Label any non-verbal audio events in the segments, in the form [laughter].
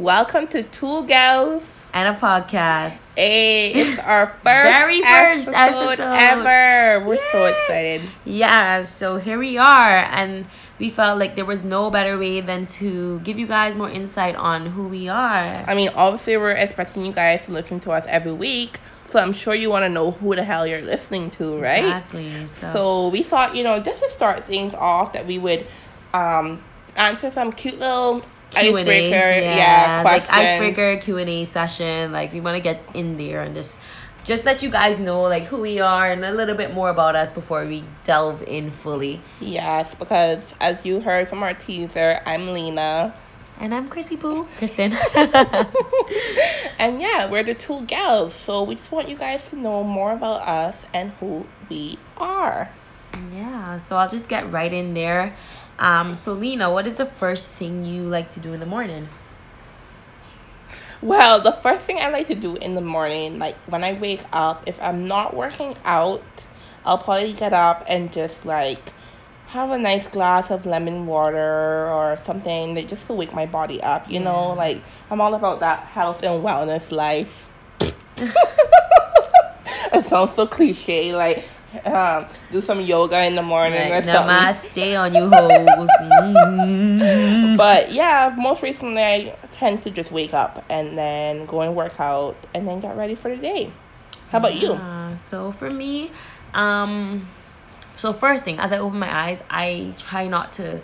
Welcome to Two Gals and a podcast. Hey, it's [laughs] our first very first episode, episode ever. We're Yay. so excited. Yeah, so here we are, and we felt like there was no better way than to give you guys more insight on who we are. I mean, obviously, we're expecting you guys to listen to us every week. So I'm sure you want to know who the hell you're listening to, right? Exactly. So. so we thought, you know, just to start things off, that we would um, answer some cute little Q&A, icebreaker, yeah, yeah like icebreaker Q and A session. Like we want to get in there and just just let you guys know like who we are and a little bit more about us before we delve in fully. Yes, because as you heard from our teaser, I'm Lena. And I'm Chrissy Boo. Kristen. [laughs] and yeah, we're the two gals. So we just want you guys to know more about us and who we are. Yeah, so I'll just get right in there. Um, so Lena, what is the first thing you like to do in the morning? Well, the first thing I like to do in the morning, like when I wake up, if I'm not working out, I'll probably get up and just like have a nice glass of lemon water or something that just to wake my body up, you yeah. know? Like I'm all about that health and wellness life. [laughs] [laughs] it sounds so cliche, like um, do some yoga in the morning or Namaste on you hoes. [laughs] mm-hmm. But yeah, most recently I tend to just wake up and then go and work out and then get ready for the day. How about yeah. you? So for me, um, so first thing, as I open my eyes, I try not to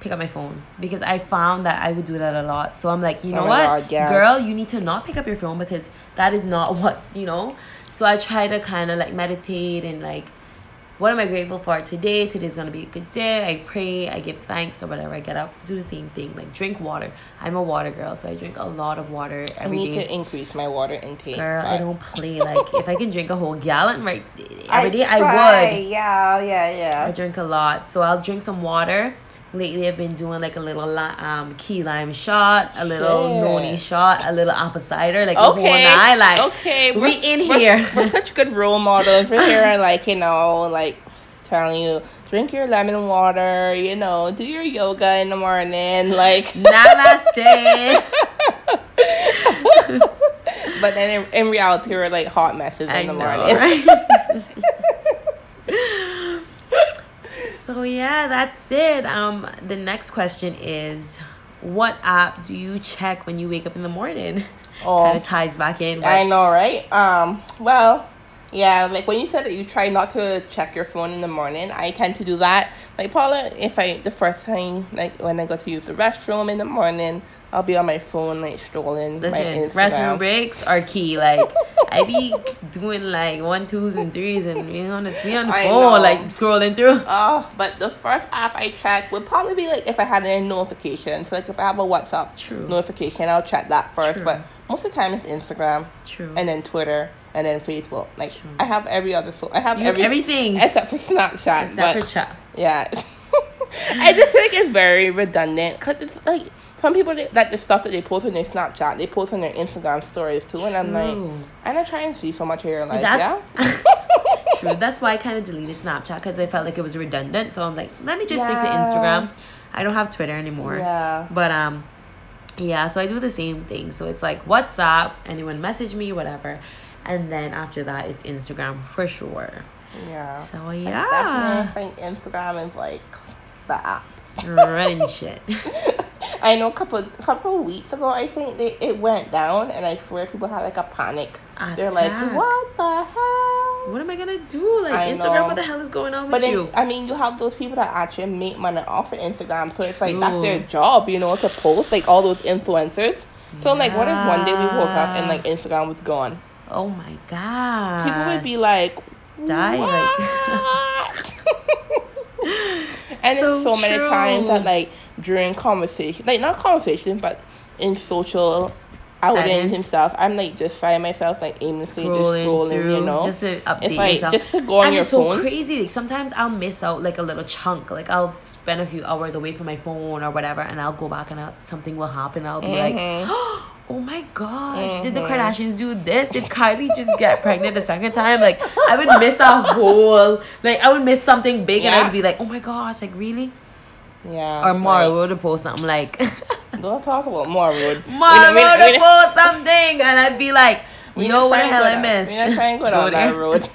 pick up my phone because I found that I would do that a lot. So I'm like, you know oh what, God, yes. girl, you need to not pick up your phone because that is not [laughs] what you know. So I try to kind of like meditate and like, what am I grateful for today? Today's gonna be a good day. I pray, I give thanks or whatever. I get up, do the same thing, like drink water. I'm a water girl, so I drink a lot of water every day. I need day. to increase my water intake. Girl, but... I don't play. Like if I can drink a whole gallon right every I day, I would. Yeah, yeah, yeah. I drink a lot, so I'll drink some water lately I've been doing like a little um key lime shot, a little Shit. noni shot, a little apple cider, like okay. the whole night. Like okay, we we're, in we're, here. We're such good role models. We're here, [laughs] like you know, like telling you drink your lemon water. You know, do your yoga in the morning. Like [laughs] namaste. [laughs] but then in, in, reality, we're like hot messes in I the know, morning. Right? So yeah, that's it. Um, the next question is, what app do you check when you wake up in the morning? Oh, kind of ties back in. But... I know, right? Um, well, yeah, like when you said that you try not to check your phone in the morning, I tend to do that. Like Paula, if I the first thing like when I go to use the restroom in the morning, I'll be on my phone like strolling. Listen, restroom breaks are key. Like I be doing like one, twos, and threes, and be on the on the phone like scrolling through. Oh, but the first app I check would probably be like if I had any notifications. So, like if I have a WhatsApp True. notification, I'll check that first. True. But most of the time it's Instagram. True. And then Twitter and then Facebook. Like True. I have every other so I have every, everything except for Snapchat. Except but, for chat. Yeah. [laughs] I just feel like it's very redundant because it's like some people that, that the stuff that they post on their Snapchat, they post on their Instagram stories too, and I'm like, I'm not trying to see so much here. Like, That's, yeah. [laughs] [laughs] True. That's why I kind of deleted Snapchat because I felt like it was redundant. So I'm like, let me just yeah. stick to Instagram. I don't have Twitter anymore. Yeah. But um, yeah. So I do the same thing. So it's like WhatsApp, anyone message me, whatever and then after that it's Instagram for sure. Yeah. So yeah. I definitely think Instagram is like the app. Running [laughs] shit. I know a couple couple weeks ago I think they it went down and I swear people had like a panic. Attack. They're like, What the hell? What am I gonna do? Like I Instagram, know. what the hell is going on but with then, you? I mean you have those people that actually make money off of Instagram, so it's like that's their job, you know, to post like all those influencers. So yeah. like what if one day we woke up and like Instagram was gone? Oh my god. People would be like, die like. [laughs] and so it's so true. many times that like during conversation, like not conversation, but in social outings and stuff, I'm like just finding myself like aimlessly scrolling just scrolling, through, you know, just to update like, yourself. Just to go on and your it's phone. so crazy. Like sometimes I'll miss out like a little chunk. Like I'll spend a few hours away from my phone or whatever, and I'll go back and I'll, something will happen. I'll be mm-hmm. like. [gasps] [gasps] oh my gosh, mm-hmm. did the mm-hmm. Kardashians do this? Did Kylie just get pregnant a second time? Like, I would miss a whole, like, I would miss something big yeah. and I'd be like, oh my gosh, like, really? Yeah. Or Mara would have post something like. [laughs] Don't talk about Mara Road. Mara would have post something, and I'd be like. We Yo, what the hell I missed? We're not trying to go down that road.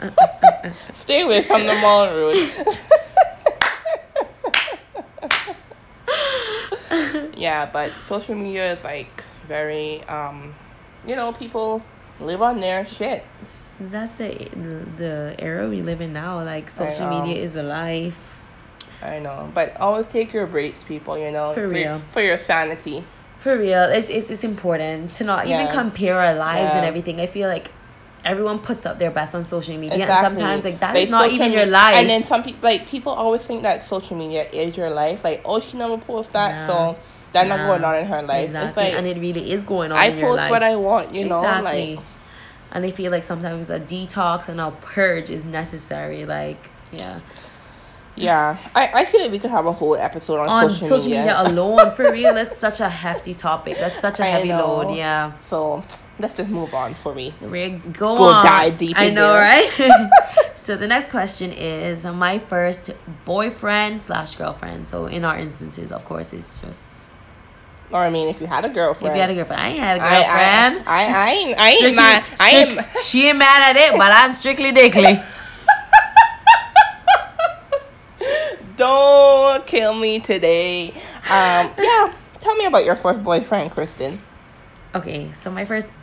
Stay away from the mall road. [laughs] yeah, but social media is like very, um, you know, people live on their shit. That's the the era we live in now. Like social media is a life. I know, but always take your breaks, people. You know, for, for real, your, for your sanity. For real, it's it's, it's important to not yeah. even compare our lives yeah. and everything. I feel like everyone puts up their best on social media exactly. and sometimes like that is not even your life and then some people like people always think that social media is your life like oh she never posts that so that's not going on in her life exactly. And it really is going on i post what i want you know exactly. like and i feel like sometimes a detox and a purge is necessary like yeah yeah, I, I feel like we could have a whole episode on, on social, social media. media [laughs] alone. For real, that's such a hefty topic. That's such a heavy load. Yeah. So let's just move on for me. So we go, go on. dive deep. I know, right? [laughs] [laughs] so the next question is my first boyfriend slash girlfriend. So in our instances, of course, it's just. Or I mean, if you had a girlfriend. If you had a girlfriend, I ain't had a girlfriend. I I, I, I ain't I ain't mad. I am. [laughs] She ain't mad at it, but I'm strictly dickly. [laughs] Don't kill me today. Um, yeah, tell me about your first boyfriend, Kristen. Okay, so my first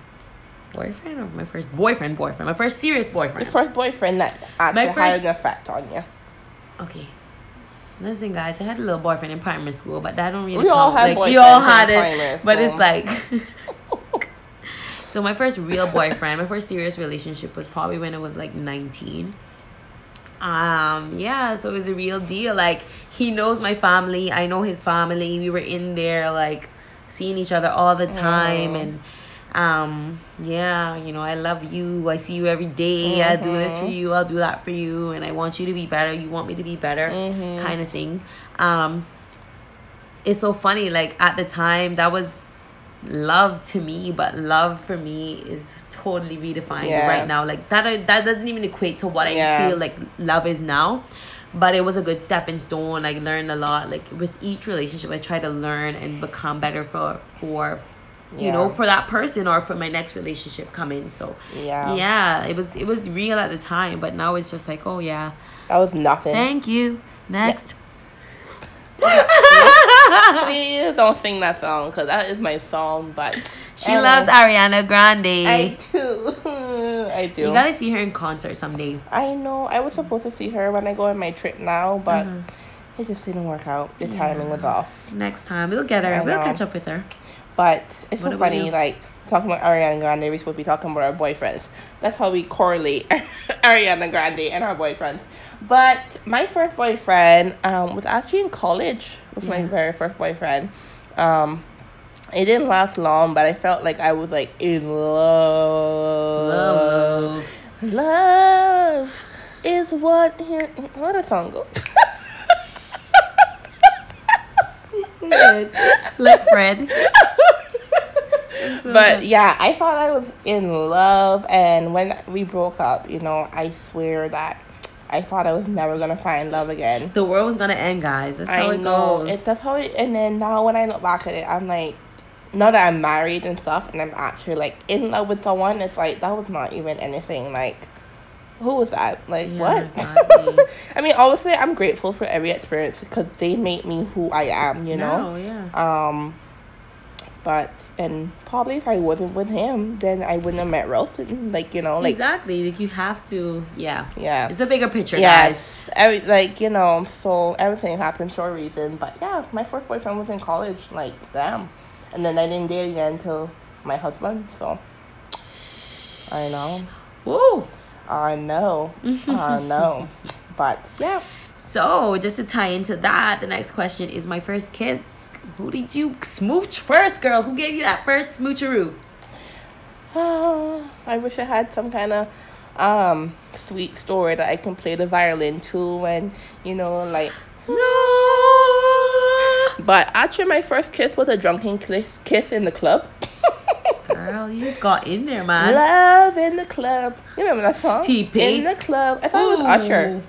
boyfriend or my first boyfriend boyfriend my first serious boyfriend your first boyfriend that actually first... had an effect on you okay listen guys i had a little boyfriend in primary school but that don't really we count. all had like, we all had it but it's like [laughs] so my first real boyfriend my first serious relationship was probably when i was like 19 um yeah so it was a real deal. Like he knows my family. I know his family. We were in there like seeing each other all the time and um yeah you know i love you i see you every day. Mm-hmm. i'll do this for mm-hmm. you i'll do that for you and i want you to be better you want me to be better mm-hmm. kind of thing um it's so funny like at the time that was love to me but love for me is totally redefined yeah. right now like that that doesn't even equate to what yeah. i feel like love is now but it was a good stepping stone I learned a lot like with each relationship i try to learn and become better for for you yeah. know for that person or for my next relationship coming so yeah yeah it was it was real at the time but now it's just like oh yeah that was nothing thank you next [laughs] Please don't sing that song because that is my song. But she loves Ariana Grande. I do. [laughs] I do. You gotta see her in concert someday. I know. I was supposed to see her when I go on my trip now, but mm-hmm. it just didn't work out. The yeah. timing was off. Next time we'll get her. we'll catch up with her. But it's what so funny, like talking about Ariana Grande, we're supposed to be talking about our boyfriends. That's how we correlate [laughs] Ariana Grande and our boyfriends. But my first boyfriend um, was actually in college. Was yeah. my very first boyfriend. Um, it didn't last long, but I felt like I was like in love. Love, love, love is what. What a song goes. [laughs] like Fred. [laughs] So but yeah, I thought I was in love, and when we broke up, you know, I swear that I thought I was never gonna find love again. The world was gonna end, guys. That's how I it know. goes. It's that's how it. And then now, when I look back at it, I'm like, now that I'm married and stuff, and I'm actually like in love with someone, it's like that was not even anything like who was that? Like yeah, what? Exactly. [laughs] I mean, obviously, I'm grateful for every experience because they make me who I am. You know. No, yeah. Um, but and probably if I wasn't with him, then I wouldn't have met Ralston. Like you know, like exactly. Like you have to, yeah, yeah. It's a bigger picture, yes. guys. Every like you know, so everything happens for a reason. But yeah, my first boyfriend was in college. Like damn, and then I didn't date again until my husband. So I know. Woo. I know. I know. [laughs] But yeah. So just to tie into that, the next question is my first kiss. Who did you smooch first, girl? Who gave you that first smoocheroo? Oh, [sighs] I wish I had some kind of um sweet story that I can play the violin to and you know like no but actually my first kiss was a drunken kiss kiss in the club [laughs] Girl, you just got in there, man. Love in the club. You remember that song? T Pain In the club. I thought Ooh. it was Usher.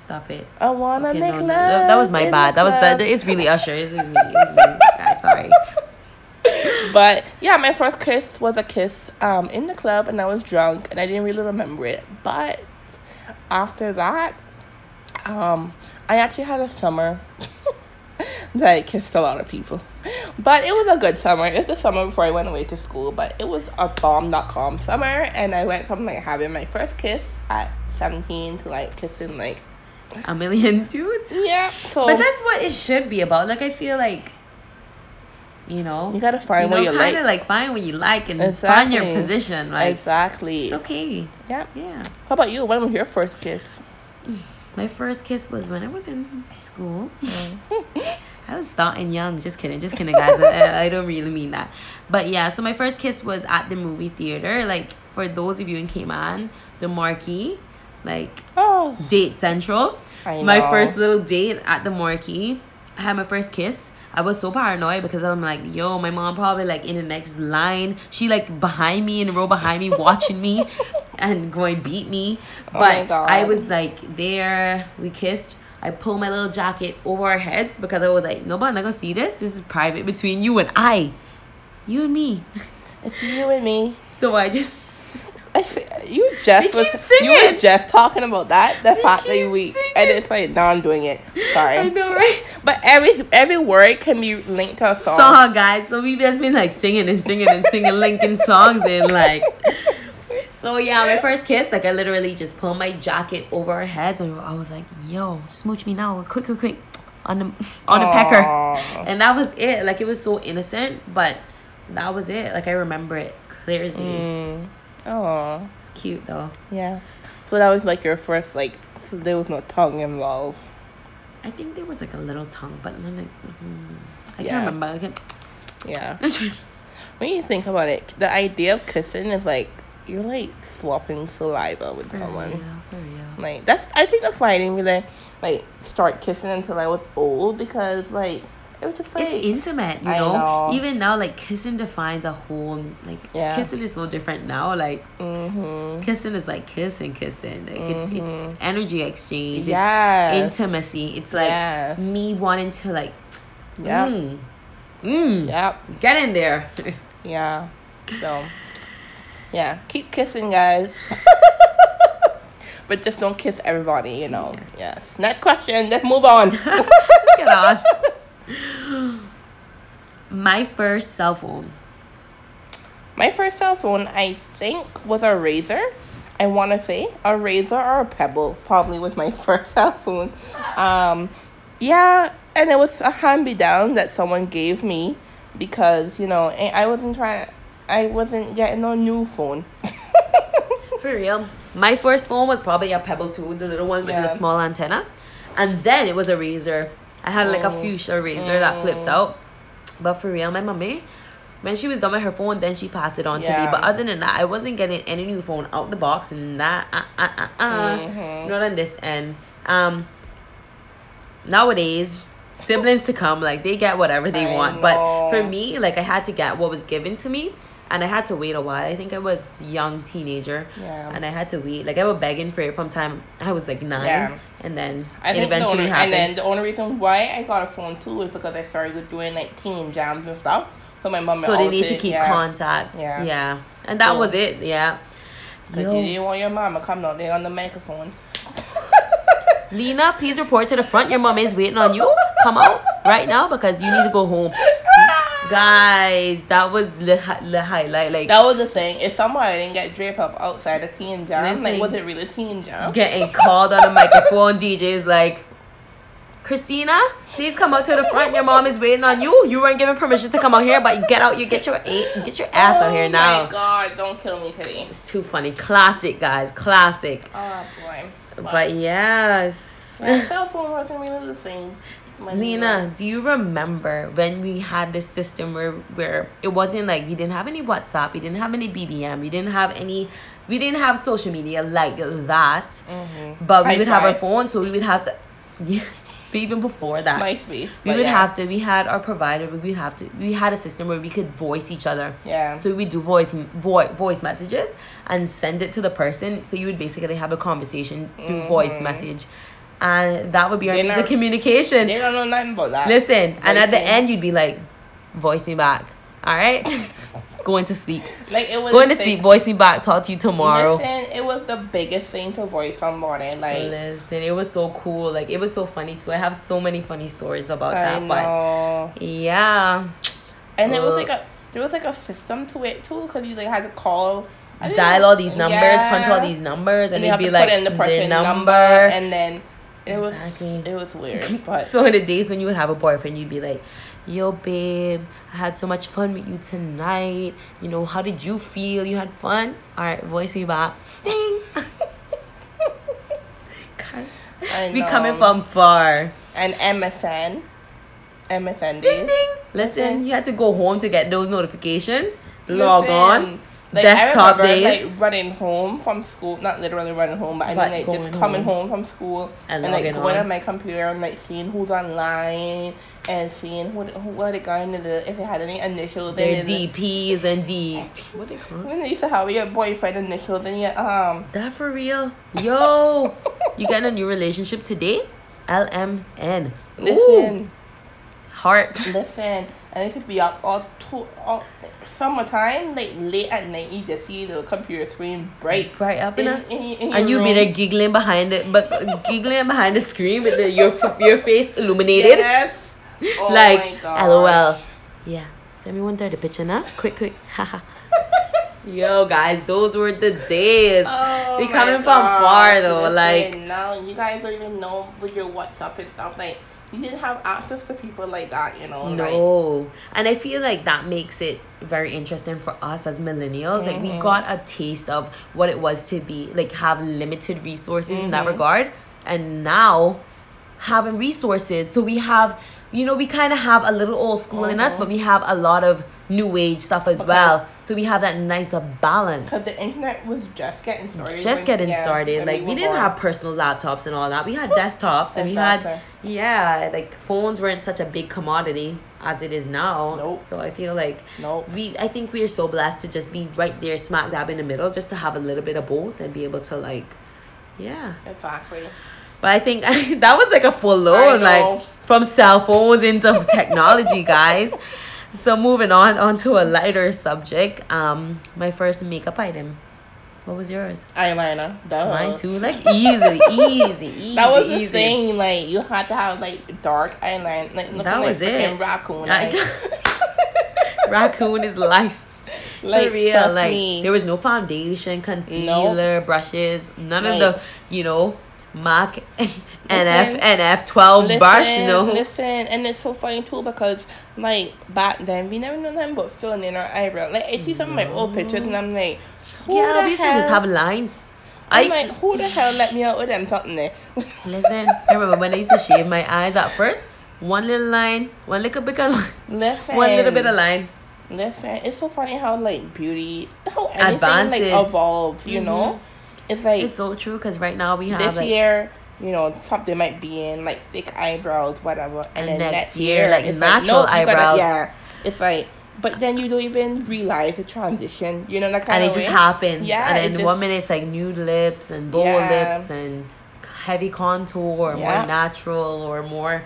Stop it. I wanna Okay, make no, love. no, that, that was my bad. That was that. It's really Usher. It's really me. [laughs] It's me. Guys, sorry. [laughs] But yeah, my first kiss was a kiss um, in the club, and I was drunk, and I didn't really remember it. But after that, um, I actually had a summer [laughs] that I kissed a lot of people. But it was a good summer. It was the summer before I went away to school, but it was a bomb.com summer, and I went from like having my first kiss at 17 to like kissing like, A million [laughs] dudes. yeah. So But that's what it should be about. Like I feel like, you know, you gotta you find know, what you kind like. of like find what you like and find your position. Like exactly. it's okay. Yeah. Yeah. How about you? When was your first kiss? [sighs] My first kiss was when I was in school. Mm. [laughs] I was thought and young. Just kidding, just kidding, guys. I, I don't really mean that. But yeah, so my first kiss was at the movie theater. Like for those of you in Cayman, the Marquee, like Oh, Date Central. My first little date at the Marquee. I had my first kiss. I was so paranoid because I'm like, yo, my mom probably like in the next line. She like behind me in the row behind me, [laughs] watching me and going beat me. Oh But God. I was like there. We kissed. I pulled my little jacket over our heads because I was like, nobody not gonna see this. This is private between you and I, you and me. It's you and me. [laughs] So I just I fe- you You was you were singing. just talking about that the fact that we and like now I'm doing it. Sorry, I know, right? [laughs] but every every word can be linked to a song. song, guys. So we just been like singing and singing and singing, [laughs] linking songs and like. [laughs] So yeah, my first kiss, like I literally just pulled my jacket over our heads and I was like, "Yo, smooch me now, quick, quick, quick," on the on the pecker, and that was it. Like it was so innocent, but that was it. Like I remember it clearly. Mm. Oh It's cute though. yes. So that was like your first like. So there was no tongue involved. I think there was like a little tongue, but none. Like, mm, I Yeah. can't remember. I can't. Yeah. [laughs] When you think about it, the idea of kissing is like you're like swapping saliva with for someone. real, for real. Like that's I think that's why I didn't really like start kissing until I was old because like it was just like it's intimate, you I know? know. Even now, like kissing defines a whole like Yeah. kissing is so different now. Like mm-hmm. kissing is like kissing, kissing. Like it's it's energy exchange. Yes. It's intimacy. It's like Yes. me wanting to like Yeah. mm, mm, Yep. get in there. [laughs] Yeah. So yeah, keep kissing guys. [laughs] but just don't kiss everybody, you know. Yes. Next question. Let's move on. Let's get on. [gasps] My first cell phone. My first cell phone, I think, was a Razr. I want to say a Razr or a PEBL, probably was my [laughs] first cell phone. Um, yeah, and it was a hand me down that someone gave me because you know I wasn't trying, I wasn't getting no new phone. [laughs] For real. My first phone was probably a PEBL too, the little one with the small antenna. And then it was a Razr. I had like a Oh. fuchsia Razr that flipped out. But for real, my mommy, when she was done with her phone, then she passed it on to me. But other than that, I wasn't getting any new phone out the box and that, uh, uh, uh, uh, Mhm. not on this end. Um, nowadays, siblings to come, like they get whatever they I want. But for me, like I had to get what was given to me. And I had to wait a while. I think I was young teenager, Yeah. and I had to wait. Like I was begging for it from time I was like nine, Yeah. and then I it think the eventually only, happened. And then the only reason why I got a phone too is because I started doing like teen jams and stuff. So my mom. so they need to keep yeah, contact. Yeah. Yeah. And that was it. Yeah. Yo. you didn't want your mama come out there on the microphone. [laughs] Lena, please report to the front. Your mom is waiting on you. Come out right now because you need to go home. [laughs] Guys, that was the, the highlight. Like That was the thing. If somebody didn't get draped up outside a teen jam, Listen. like was it really teen jam? getting called on the microphone. [laughs] DJ's like, Christina, please come out to the front. Your mom is waiting on you. You weren't given permission to come out here, but get out. You get your get your ass out here oh now. Oh my god, don't kill me today. It's too funny. Classic, guys. Classic. Oh boy. But yes. my cell phone wasn't really the same. Lena, do you remember when we had this system where where it wasn't like we didn't have any WhatsApp, we didn't have any BBM, we didn't have any we didn't have social media like that. Mhm. But we would have our phone, so we would have to yeah, [laughs] even before that. MySpace. we would yeah. have to we had our provider, but we would have to we had a system where we could voice each other. Yeah. So we do voice voice voice messages and send it to the person. So you would basically have a conversation through voice Mm-hmm. message. And that would be our means of communication. They don't know nothing about that. Listen, and at the end, you'd be like, "Voice me back." All right. [laughs] going to sleep. Like it was going to sleep. Voice me back. Talk to you tomorrow. Listen, it was the biggest thing to voice morning. Like listen, it was so cool. Like it was so funny too. I have so many funny stories about I that. Know. But yeah, and it was like a there was like a system to it too because you like had to call dial all these numbers, yeah. punch all these numbers, and, and it'd be like the their number, number, and then it exactly. was it was weird. [laughs] But so in the days when you would have a boyfriend, you'd be like, "Yo, babe, I had so much fun with you tonight. You know, how did you feel? You had fun? All right, voice me back. Ding." [laughs] [laughs] we coming from far. And MSN. MSN. Ding ding. Listen, you had to go home to get those notifications. Log on like, desktop I remember, days. Like running home from school, not literally running home, but I but mean like just coming home. home from school and, and like going on. on my computer and like seeing who's online and seeing what who what they going to the if it had any initials. Their DPs and D. What they call? When they used to have your boyfriend initials and your um. That for real? Yo, you getting a new relationship today? LMN. Listen. Ooh. Heart. Listen, and it could be up all two all summertime, like late at night, you just see the computer screen bright, bright up in, in, in, in and you room. be there giggling behind it, but giggling behind the screen with the, your your face illuminated. Yes. Oh [laughs] like LOL. Yeah. Send me one thirty picture now. Quick, quick. [laughs] Haha. Yo, guys, those were the days. Oh we coming from far though. Listen, like no, you guys don't even know with your WhatsApp and stuff. Like you didn't have access to people like that, you know. No, like, and I feel like that makes it very interesting for us as millennials. Mm-hmm. Like we mm-hmm. got a taste of what it was to be like have limited resources mm-hmm. in that mm-hmm. regard, and now having resources, so we have, you know, we kind of have a little old school mm-hmm. in us, but we have a lot of new age stuff as okay. well. So we have that nice balance. Because the internet was just getting started. Just getting yeah, started. Like we, didn't have personal laptops and all that. We had desktops and we had yeah, like phones weren't such a big commodity as it is now. Nope. So I feel like nope. we I think we are so blessed to just be right there smack dab in the middle, just to have a little bit of both and be able to like yeah. Exactly. But I think [laughs] that was like a full load, like from cell phones into [laughs] technology, guys so moving on onto a lighter subject. Um, my first makeup item. What was yours? Eyeliner. Duh. Mine too. Like easy, easy, easy. [laughs] That was the thing. Like you had to have like dark eyeliner. Like that was like it. Raccoon. Like. raccoon is life. Like, For real, like me. there was no foundation, concealer, nope. brushes, none like, of the, you know, Mac NF NF twelve listen, brush, you know. Listen, and it's so funny too because like back then we never knew nothing but filling in our eyebrow. Like I see some of my old pictures and I'm like, yeah, we used to just have lines. I'm I, like, who the hell let me out with them something there? [laughs] listen, I remember when I used to shave my eyes at first. One little line, one little bit of line, listen, [laughs] one little bit of line. Listen, it's so funny how like beauty, how anything Advances. like evolves. You mm-hmm. know, it's like it's so true because right now we have this like, year you know, something might be in like thick eyebrows, whatever, and, and then next, next year, year, like natural like, no, eyebrows. Gotta, yeah, it's like, but then you don't even realize the transition. You know, that kind and of. And it just happens. Yeah. And then one minute it's like nude lips and bold yeah. lips and heavy contour, or yeah. more natural, or more,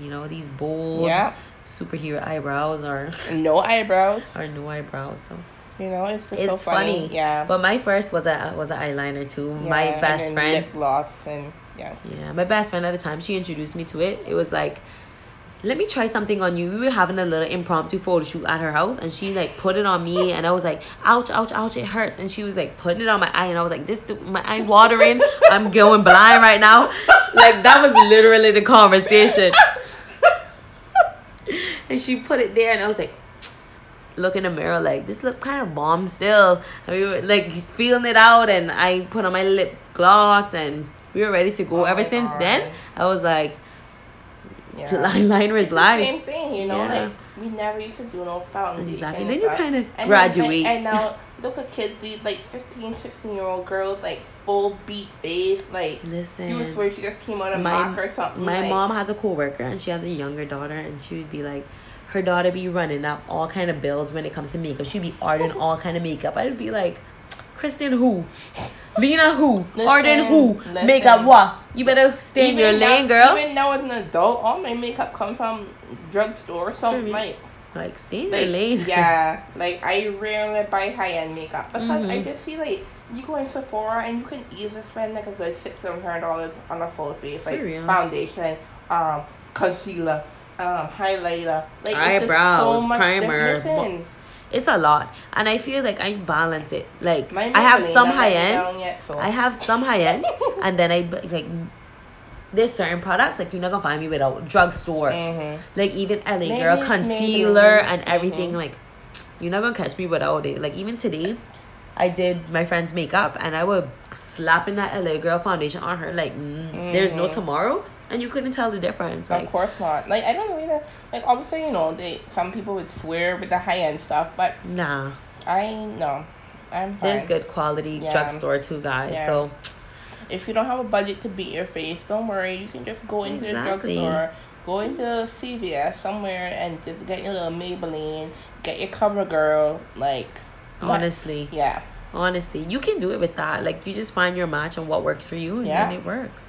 you know, these bold. Yeah. Superhero eyebrows or no eyebrows [laughs] or no eyebrows. So you know, it's it's so funny. funny. Yeah. But my first was a was an eyeliner too. Yeah, my best friend. Lip gloss and yeah. Yeah, my best friend at the time, she introduced me to it. It was like, let me try something on you. We were having a little impromptu photo shoot at her house, and she like put it on me, and I was like, ouch, ouch, ouch, it hurts. And she was like putting it on my eye, and I was like, this my eye watering. I'm going blind right now. Like that was literally the conversation. and she put it there, and I was like look in the mirror like this look kind of bomb still. we were like feeling it out, and I put on my lip gloss, and we were ready to go. Oh Ever since God. then, I was like, yeah. liner is life. Same thing, you know. Yeah. Like we never used to do no foundation. Exactly. Then you kind of graduate. and, and now [laughs] look at kids, these like 15, 16 year old girls, like full beat face, like. Listen. You swear she just came out of my, or something. My like, mom has a coworker, and she has a younger daughter, and she would be like her daughter be running up all kind of bills when it comes to makeup. She'd be ordering all kind of makeup. I'd be like, Kristen who? Lena who? Listen, Arden who? Listen. Makeup what? You better stay even in your lane, girl. Even now as an adult, all my makeup come from drugstore, something like like stay in like, your lane. [laughs] Yeah, like I rarely buy high end makeup because mm-hmm. I just feel like you go in Sephora and you can easily spend like a good six seven hundred dollars on a full face like foundation, um, concealer, um, highlighter, like eyebrows, so primer. It's a lot, and I feel like I balance it. Like I have some high end, yet, so. I have some high end, [laughs] and then I like there's certain products like you're not gonna find me without drugstore, mm-hmm. like even LA maybe, Girl concealer and everything. Mm-hmm. Like you're not gonna catch me without it. Like even today, I did my friend's makeup and I would slapping that LA Girl foundation on her. Like mm, mm-hmm. there's no tomorrow and you couldn't tell the difference. Like, of course not. Like I don't know either. Like obviously, you know, they some people would swear with the high end stuff, but nah. I know. I'm fine. There's good quality yeah. drugstore too, guys. Yeah. So if you don't have a budget to beat your face, don't worry. You can just go into exactly. the drugstore, go into CVS somewhere, and just get your little Maybelline, get your CoverGirl, like. Honestly. yeah. Honestly, you can do it with that. Like you just find your match and what works for you, and yeah. then it works.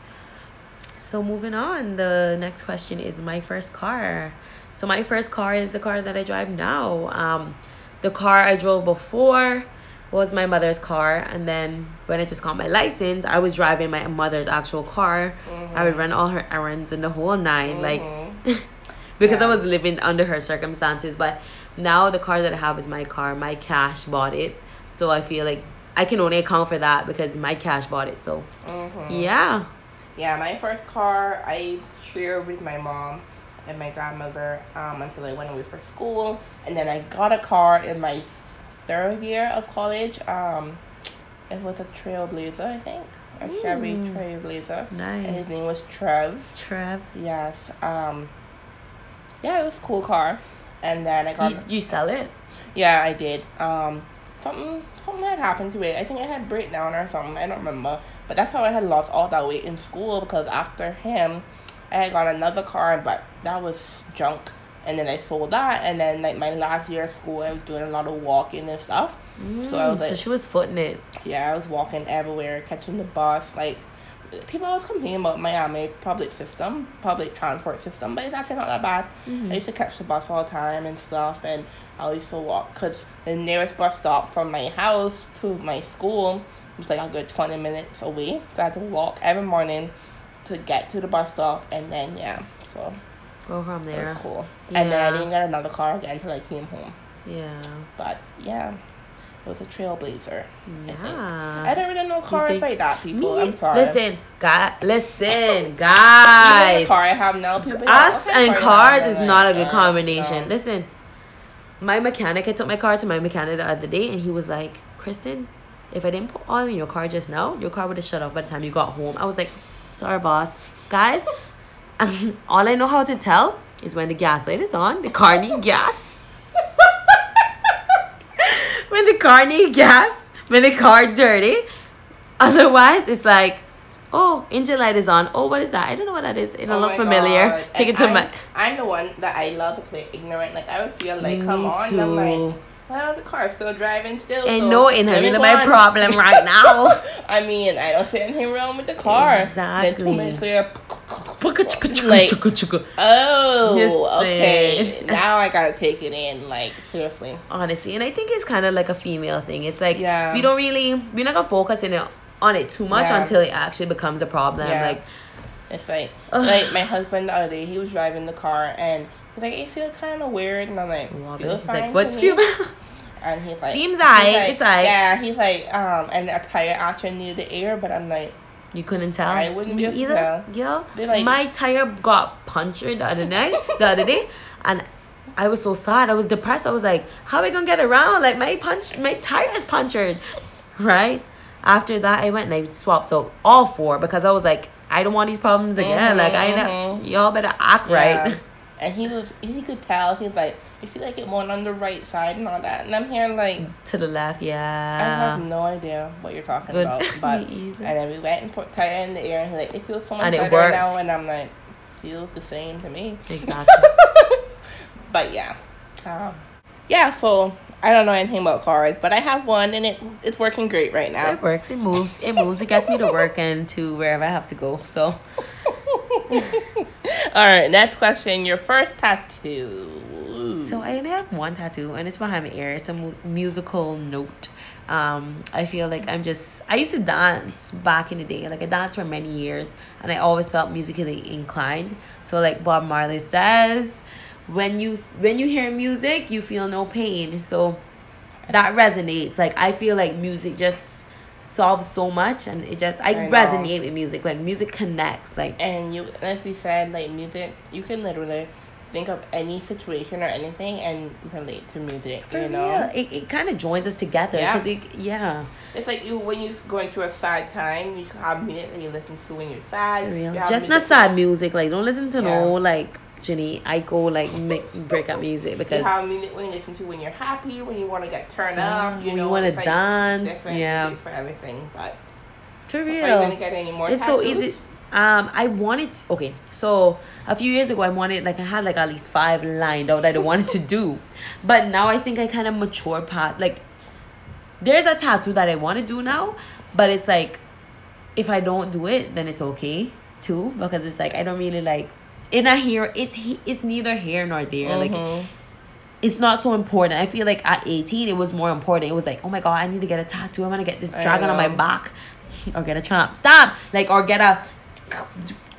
So moving on, the next question is my first car. So my first car is the car that I drive now. Um, the car I drove before was my mother's car, and then when I just got my license, I was driving my mother's actual car. Mm-hmm. I would run all her errands and the whole 9 mm-hmm. like [laughs] because yeah. I was living under her circumstances. But now the car that I have is my car. My cash bought it, so I feel like I can only account for that because my cash bought it. So mm-hmm. yeah. Yeah, my first car I shared with my mom and my grandmother um, until I went away for school, and then I got a car in my third year of college. Um, it was a Trailblazer, I think, a Ooh. Chevy Trailblazer. Nice. And his name was Trev. Trev. Yes. Um, yeah, it was a cool car, and then I got. You, you sell it? Yeah, I did. Um, something something had happened to it. I think I had breakdown or something. I don't remember. But that's how I had lost all that weight in school because after him, I had got another car, but that was junk. And then I sold that, and then like my last year of school, I was doing a lot of walking and stuff. Mm, so I was like, so she was footing it. Yeah, I was walking everywhere, catching the bus. Like people always complain about Miami public system, public transport system, but it's actually not that bad. Mm-hmm. I used to catch the bus all the time and stuff, and I used to walk because the nearest bus stop from my house to my school was like a good 20 minutes away. So I had to walk every morning to get to the bus stop and then, yeah, so. Go from there. It was cool. Yeah. And then I didn't get another car again until I came home. Yeah. But, yeah. Was a trailblazer. Yeah. I, I don't really know cars like that, people. Me? I'm sorry. Listen, God, listen, [laughs] guys. car I have now, people. Oh, Us and cars is not a good combination. Listen, my mechanic, I took my car to my mechanic the other day, and he was like, Kristen, if I didn't put oil in your car just now, your car would have shut off by the time you got home. I was like, sorry, boss. Guys, [laughs] all I know how to tell is when the gas light is on, the car need gas. When the car need gas, when the car dirty. Otherwise, it's like, oh, engine light is on. Oh, what is that? I don't know what that is. It'll oh look familiar. God. [laughs] Take and it to I'm, my. I'm the one that I love to play ignorant. Like I would feel like, Me come on, too. I'm like well, the car's still driving still. And so no, and having my problem right [laughs] now. I mean, I don't see anything wrong with the car. Exactly. Then two minutes later, like, oh, okay. [laughs] now I gotta take it in, like seriously. Honestly, and I think it's kind of like a female thing. It's like yeah. we don't really, we're not gonna focus in it, on it too much yeah. until it actually becomes a problem. Yeah. Like, it's like, [sighs] like my husband the other day, he was driving the car and he's like, it feels kind of weird. And I'm like, feel fine like, what's feel And he's like, seems like, like, it's like, yeah, he's like, um, and a tire actually needed the air, but I'm like, you couldn't tell. I wouldn't be able either. Yeah, like, my tire got punctured the other [laughs] night, the other day, and I was so sad. I was depressed. I was like, how are we gonna get around? Like my punch, my tire is punctured, right? After that, I went and I swapped out all four because I was like, I don't want these problems again. Mm-hmm, like I know mm-hmm. y'all better act yeah. right. And he was he could tell he was like I feel like it went on the right side and all that. And I'm hearing like to the left, yeah. I have no idea what you're talking Good. about. [laughs] But and then we went and put tire in the air and he's like, it feels so much and better worked. now and I'm like, feels the same to me. Exactly. [laughs] but yeah. Um, yeah, so I don't know anything about cars, but I have one and it it's working great right now. It works. It moves. It moves. It gets me to work and to wherever I have to go. So. [laughs] [laughs] All right. Next question. Your first tattoo. So I only have one tattoo, and it's behind my ear. It's a mu- musical note. Um, I feel like I'm just. I used to dance back in the day. Like I danced for many years, and I always felt musically inclined. So like Bob Marley says, when you when you hear music, you feel no pain. So that resonates. Like I feel like music just solves so much and it just I, I resonate with music. Like music connects. Like and you like we said, like music you can literally think of any situation or anything and relate to music. For you know, real. it, it kind of joins us together. Yeah. It, yeah. It's like you when you're going through a sad time, you have music that you listen to when you're sad. real. Just not sad music. Like don't listen to yeah. no like Jhené Aiko like make breakup music because you have music when you listen to when you're happy, when you want to get turned up, you know, you want to dance. Yeah. For everything, but for real, are you gonna get any more? It's tattoos? so easy um i wanted to, okay so a few years ago i wanted like i had like at least five lined out that i wanted to do [laughs] but now i think i kind of mature part like there's a tattoo that i want to do now but it's like if i don't do it then it's okay too because it's like i don't really like in a here it's it's neither here nor there mm-hmm. like it's not so important. I feel like at 18 it was more important. It was like, oh my god, I need to get a tattoo. I'm gonna get this dragon on my back. [laughs] Or get a tramp. Stop! Like or get a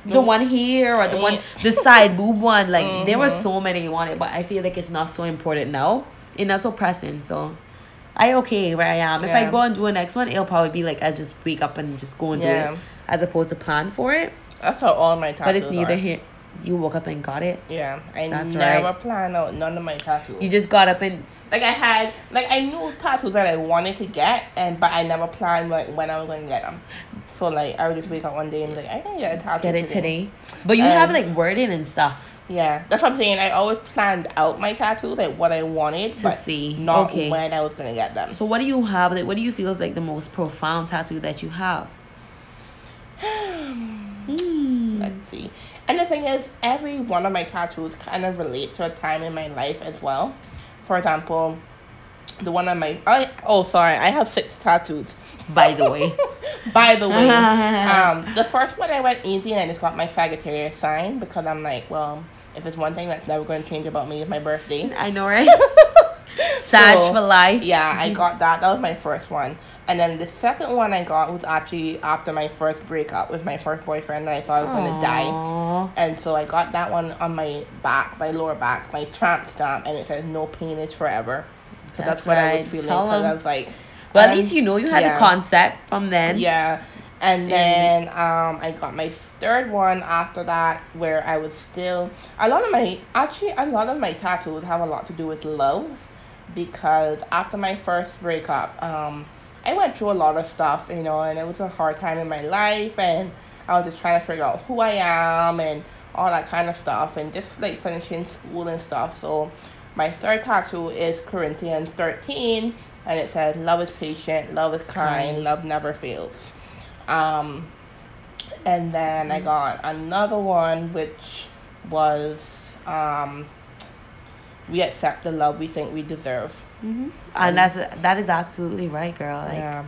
the one here or the one the side boob one like mm-hmm. there were so many you wanted but i feel like it's not so important now it's not so pressing so i okay where i am yeah. if i go and do a next one it'll probably be like i just wake up and just go and yeah. do it as opposed to plan for it that's how all my tattoos but it's neither are. here you woke up and got it yeah i That's never right. planned out none of my tattoos you just got up and like I had, like I knew tattoos that I wanted to get, and but I never planned like when I was going to get them. So like I would just wake up one day and be like, I can get a tattoo. Get it today. today. But you um, have like wording and stuff. Yeah, that's what I'm saying. I always planned out my tattoo, like what I wanted to see, not okay. when I was gonna get them. So what do you have? Like, what do you feel is like the most profound tattoo that you have? [sighs] hmm. Let's see. And the thing is, every one of my tattoos kind of relate to a time in my life as well. For example, the one on my I, oh sorry, I have six tattoos. By the way. [laughs] By the way. [laughs] um, the first one I went easy and I just got my Sagittarius sign because I'm like, well, if it's one thing that's never going to change about me is my birthday. I know, right? [laughs] Sag so, for life. Yeah, I got that. That was my first one. And then the second one I got was actually after my first breakup with my first boyfriend and I thought I was going to die. And so I got that one on my back, my lower back, my tramp stamp, and it says, no pain is forever. That's, that's what right. I was feeling. Because I was like, well, at least you know you had yeah. the concept from then. Yeah. And then um, I got my third one after that, where I was still a lot of my actually a lot of my tattoos have a lot to do with love, because after my first breakup, um, I went through a lot of stuff, you know, and it was a hard time in my life, and I was just trying to figure out who I am and all that kind of stuff, and just like finishing school and stuff. So my third tattoo is Corinthians thirteen, and it says love is patient love is kind, kind. love never fails um and then i got another one which was um we accept the love we think we deserve mm-hmm. and that's that is absolutely right girl like, yeah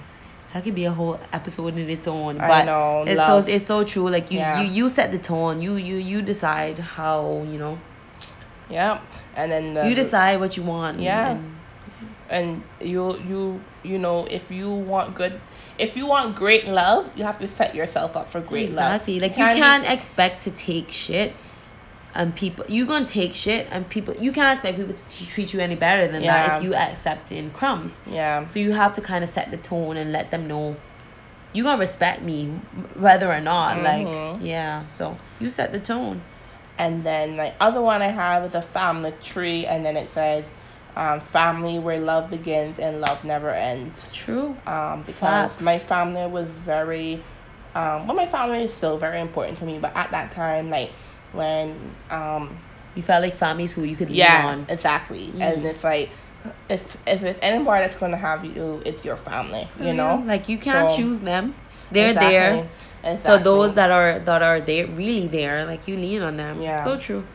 that could be a whole episode in its own. But I know, it's love. so it's so true. Like you, yeah. you, you set the tone. You, you, you decide how you know. Yeah, and then the, you decide what you want. Yeah, and, and you you you know if you want good if you want great love you have to set yourself up for great exactly. love exactly like you, you can't be- expect to take shit and people you're gonna take shit and people you can't expect people to treat you any better than yeah. that if you accept in crumbs yeah so you have to kind of set the tone and let them know you're gonna respect me whether or not mm-hmm. like yeah so you set the tone and then my other one i have is a family tree and then it says um, family where love begins and love never ends. True. Um, because Facts. my family was very, um, well, my family is still very important to me, but at that time, like when, um, you felt like family's who you could lean yeah, on. exactly. Mm. And it's like, if if it's anybody that's gonna have you, it's your family. You yeah. know, like you can't so, choose them. They're exactly. there. Exactly. So those that are that are there really there, like you lean on them. Yeah. So true.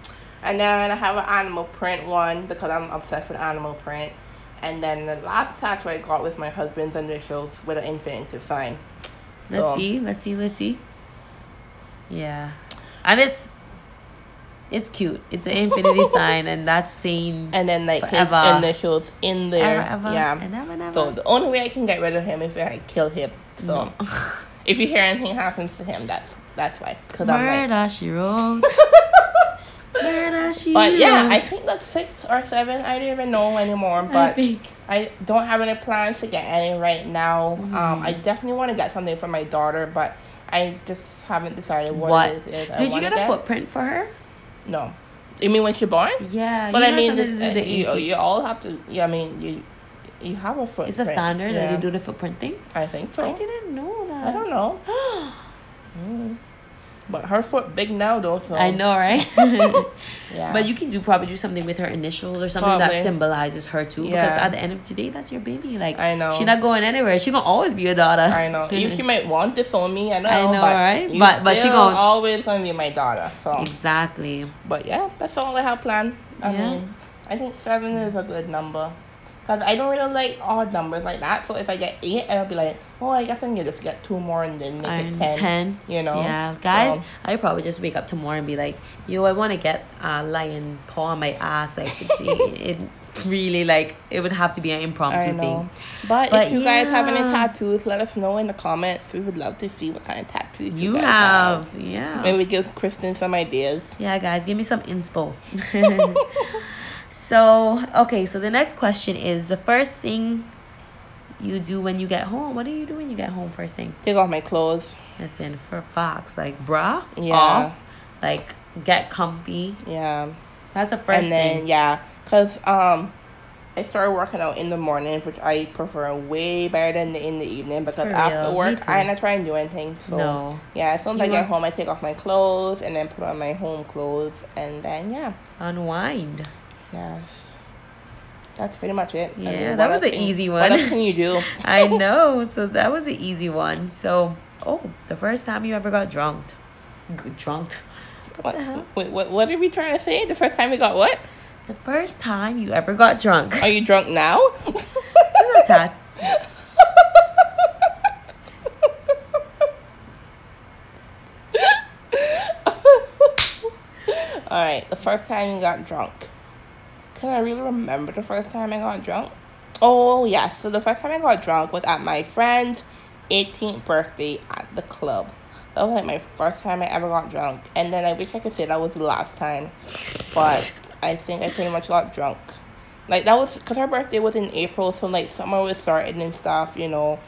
And then I have an animal print one because I'm obsessed with animal print. And then the last tattoo I got with my husband's initials with an infinitive sign. Let's see. Let's see. Let's see. Yeah, and it's it's cute. It's an infinity [laughs] sign, and that's saying. And then like forever. his initials in there. Ever, ever, yeah. And never, never. So the only way I can get rid of him is if I kill him. So no. [laughs] if you hear anything happens to him, that's that's why. Cause Murder I'm like, she wrote. [laughs] Murder she But yeah, I think that's six or seven. I don't even know anymore. But I, I don't have any plans to get any right now. Mm. Um, I definitely want to get something for my daughter, but I just haven't decided what, what? it is. Did you get a get. footprint for her? No. You mean when she's born? Yeah. But I mean, the, uh, the, you, you all have to. Yeah, I mean, you you have a footprint. It's a standard yeah. that you do the footprint thing. I think so. I didn't know that. I don't know. [gasps] [gasps] But her foot big now though, so I know, right? [laughs] yeah. But you can do probably do something with her initials or something probably. that symbolizes her too. Yeah. Because at the end of the day, that's your baby. Like I know. She's not going anywhere. She gonna always be your daughter. I know. you she might want to phone me, I know. I know, but right? But but she gonna always gonna be my daughter. So Exactly. But yeah, that's all I have planned. I yeah. mean I think seven is a good number. Cause I don't really like odd numbers like that. So if I get eight, I'll be like, oh, I guess I can just get two more and then make I'm it ten. Ten. You know. Yeah, guys, so. I probably just wake up tomorrow and be like, yo, I want to get a lion paw on my ass. Like it, [laughs] it really like it would have to be an impromptu thing. But, but if you yeah. guys have any tattoos, let us know in the comments. We would love to see what kind of tattoos you, you have. have. Yeah. Maybe give Kristen some ideas. Yeah, guys, give me some inspo. [laughs] [laughs] So, okay, so the next question is the first thing you do when you get home. What do you do when you get home first thing? Take off my clothes. Listen, for Fox, like bra yeah. off, like get comfy. Yeah. That's the first and then, thing. Yeah, because um, I started working out in the morning, which I prefer way better than in the evening because after work I not try and do anything. So no. yeah, as soon as you I get home, I take off my clothes and then put on my home clothes, and then yeah, unwind. Yes. That's pretty much it. Yeah, I mean, that was an easy one. What else can you do? [laughs] I know. So that was an easy one. So, oh, the first time you ever got drunk. Drunk. What, what the hell? Wait, what, what are we trying to say? The first time we got what? The first time you ever got drunk. Are you drunk now? [laughs] Just a tad. [laughs] All right, the first time you got drunk. Can I really remember the first time I got drunk? Oh, yes. So the first time I got drunk was at my friend's 18th birthday at the club. That was like my first time I ever got drunk. And then I wish I could say that was the last time. But I think I pretty much got drunk. Like that was because her birthday was in April, so like summer was starting and stuff, you know.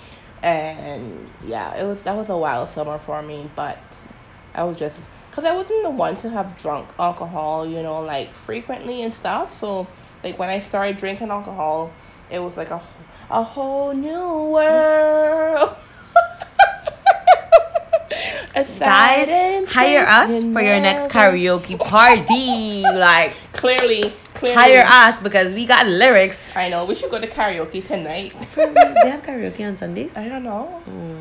And yeah, it was that was a wild summer for me, but I was just because I wasn't the one to have drunk alcohol, you know, like frequently and stuff. So, like when I started drinking alcohol, it was like a a whole new world. [laughs] Guys, hire us for your next karaoke party. [laughs] like clearly, clearly, hire us because we got lyrics. I know. We should go to karaoke tonight. they have karaoke on Sundays. I don't know. Mm.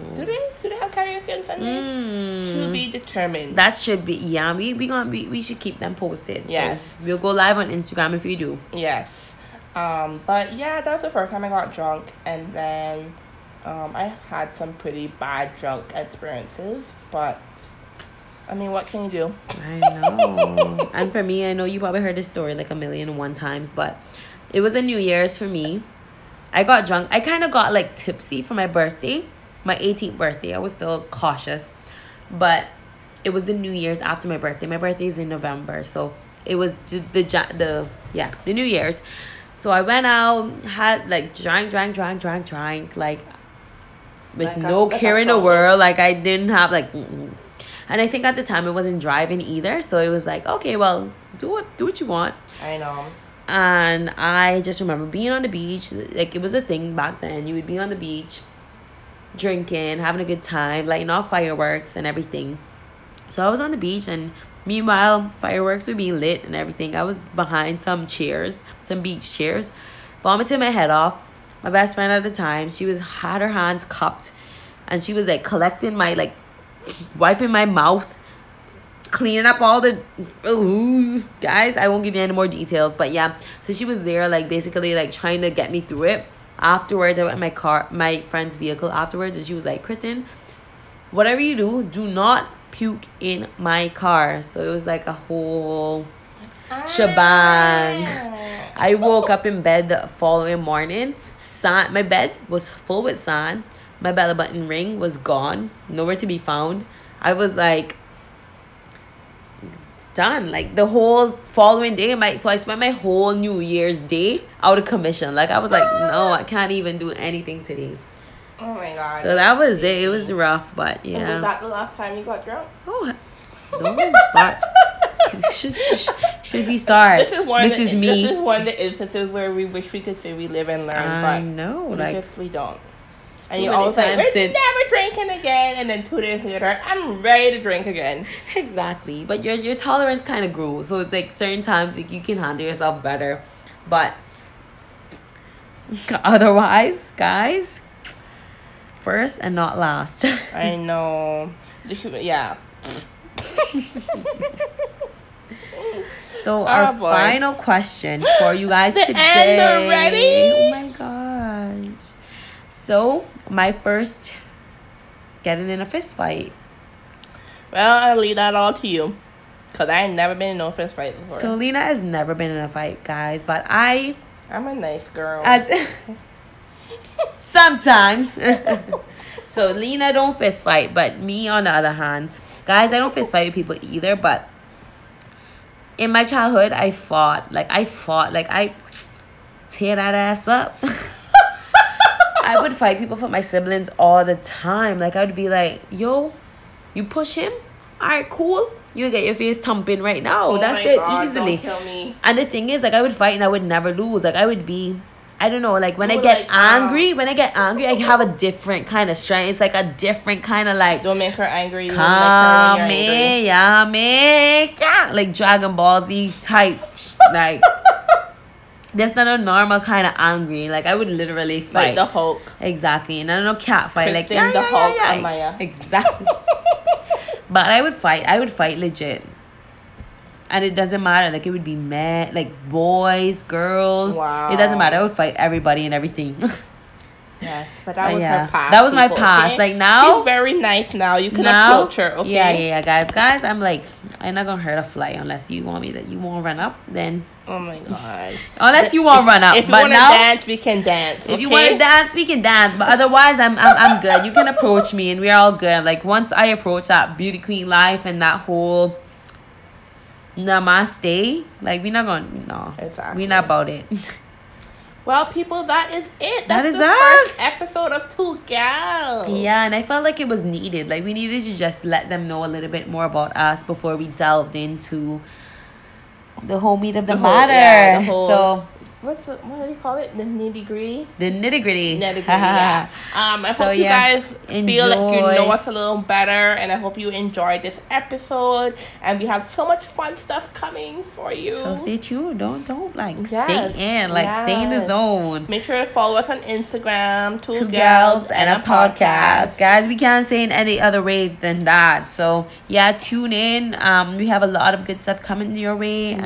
Karaoke on Sundays? Mm. To be determined. That should be yeah. We we gonna be we should keep them posted. Yes. So we'll go live on Instagram if you do. Yes. Um. But yeah, that was the first time I got drunk, and then um, I've had some pretty bad drunk experiences, but I mean, what can you do? I know. and for me, I know you probably heard this story like a million and one times, but it was a New Year's for me. I got drunk. I kind of got like tipsy for my birthday, my 18th birthday. I was still cautious, but it was the New Year's after my birthday. My birthday is in November, so it was the the, the yeah the New Year's. So I went out, had like drank, drank, drank, drank, drank, like with like no a, care in the world. Like I didn't have like, and I think at the time it wasn't driving either. So it was like, okay, well, do what do what you want. I know. And I just remember being on the beach. Like it was a thing back then. You would be on the beach, drinking, having a good time, lighting off fireworks and everything. So I was on the beach and meanwhile fireworks were being lit and everything. I was behind some chairs, some beach chairs, vomiting my head off my best friend at the time, she was had her hands cupped and she was like collecting my like wiping my mouth cleaning up all the ooh, guys i won't give you any more details but yeah so she was there like basically like trying to get me through it afterwards i went in my car my friend's vehicle afterwards and she was like kristen whatever you do do not puke in my car. So it was like a whole shebang. Ah. i woke up in bed the following morning. Sand my bed was full with sand my belly button ring was gone. Nowhere to be found. I was like done. Like the whole following day, my so I spent my whole New Year's day out of commission. Like I was like, no, I can't even do anything today. Oh my god. So that was it. It was rough, but yeah. And was that the last time you got drunk? Oh, don't start. [laughs] should, should, should we start? This is one. This is me. This is one of the instances where we wish we could say we live and learn, I but know, like just we don't. And you always like, we're since... never drinking again. And then two days later, I'm ready to drink again. Exactly. But your your tolerance kind of grew. So like certain times like, you can handle yourself better. But [laughs] otherwise, guys, first and not last. [laughs] I know. Yeah. so oh, our boy. final question for you guys the today. End already? Oh my gosh. So my first getting in a fist fight. Well, I'll leave that all to you. Cause I ain't never been in no fist fight before. So Lena has never been in a fight, guys. But I I'm a nice girl. As [laughs] sometimes. [laughs] so Lena don't fist fight, but me on the other hand, guys, I don't fist fight with people either, but in my childhood I fought. Like I fought. Like I tear that ass up. [laughs] I would fight people for my siblings all the time. Like I would be like, "Yo, you push him? All right, cool. You get your face thumping right now. Oh That's it, God, easily." And the thing is, like, I would fight and I would never lose. Like I would be. I don't know, like when I get like, angry, when I get angry, I have a different kind of strength. It's like a different kind of like. Don't make her angry. Calm like me, yeah, me, yeah, like Dragon Ball Z type, like that's not a normal kind of angry. Like I would literally fight. Like the Hulk. Exactly. And I don't know cat fight. like yeah, the yeah, Hulk yeah, yeah. Maya. [laughs] Exactly. [laughs] but I would fight. I would fight legit. And it doesn't matter. Like it would be men, like boys, girls. Wow. It doesn't matter. I would fight everybody and everything. [laughs] Yes, but that was yeah. her past. That was people, my past. Okay? Like now, she's very nice now. You can now, approach her. Okay. Yeah, yeah, yeah, guys, guys. I'm like, I'm not gonna hurt a fly unless you want me to. You want to run up, then. Oh my god. unless you want to run up. If you want to dance, we can dance. Okay? If you want to dance, we can dance. But otherwise, I'm, I'm I'm good. You can approach me, and we're all good. Like once I approach that beauty queen life and that whole namaste, like we're not gonna no. Exactly. We're not about it. [laughs] Well, people, that is it. That's that is the us. first episode of Two Gals. Yeah, and I felt like it was needed. Like we needed to just let them know a little bit more about us before we delved into the whole meat of the, the matter. yeah, the whole, so what's the, what do you call it? The nitty gritty. The nitty gritty. Nitty gritty. yeah. [laughs] Um, I so, hope you yeah, guys enjoy. feel like you know us a little better, and I hope you enjoyed this episode. And we have so much fun stuff coming for you. So stay tuned. Don't don't like yes. stay in, like yes. stay in the zone. Make sure to follow us on Instagram. Two, Two gals, and, and a podcast. podcast. guys. We can't say in any other way than that. So yeah, tune in. Um, we have a lot of good stuff coming your way, yes,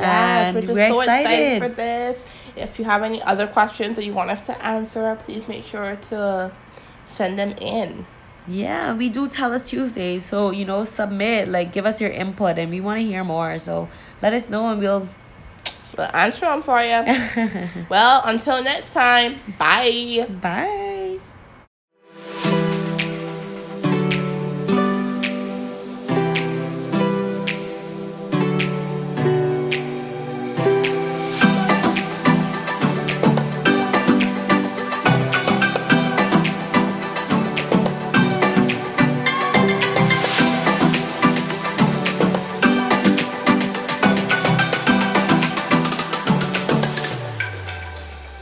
and we're, we're so excited. excited for this. If you have any other questions that you want us to answer, please make sure to send them in. Yeah, we do tell us Tuesday. So, you know, submit, like give us your input and we want to hear more. So let us know and we'll we'll answer them for you. [laughs] well, until next time, bye. Bye.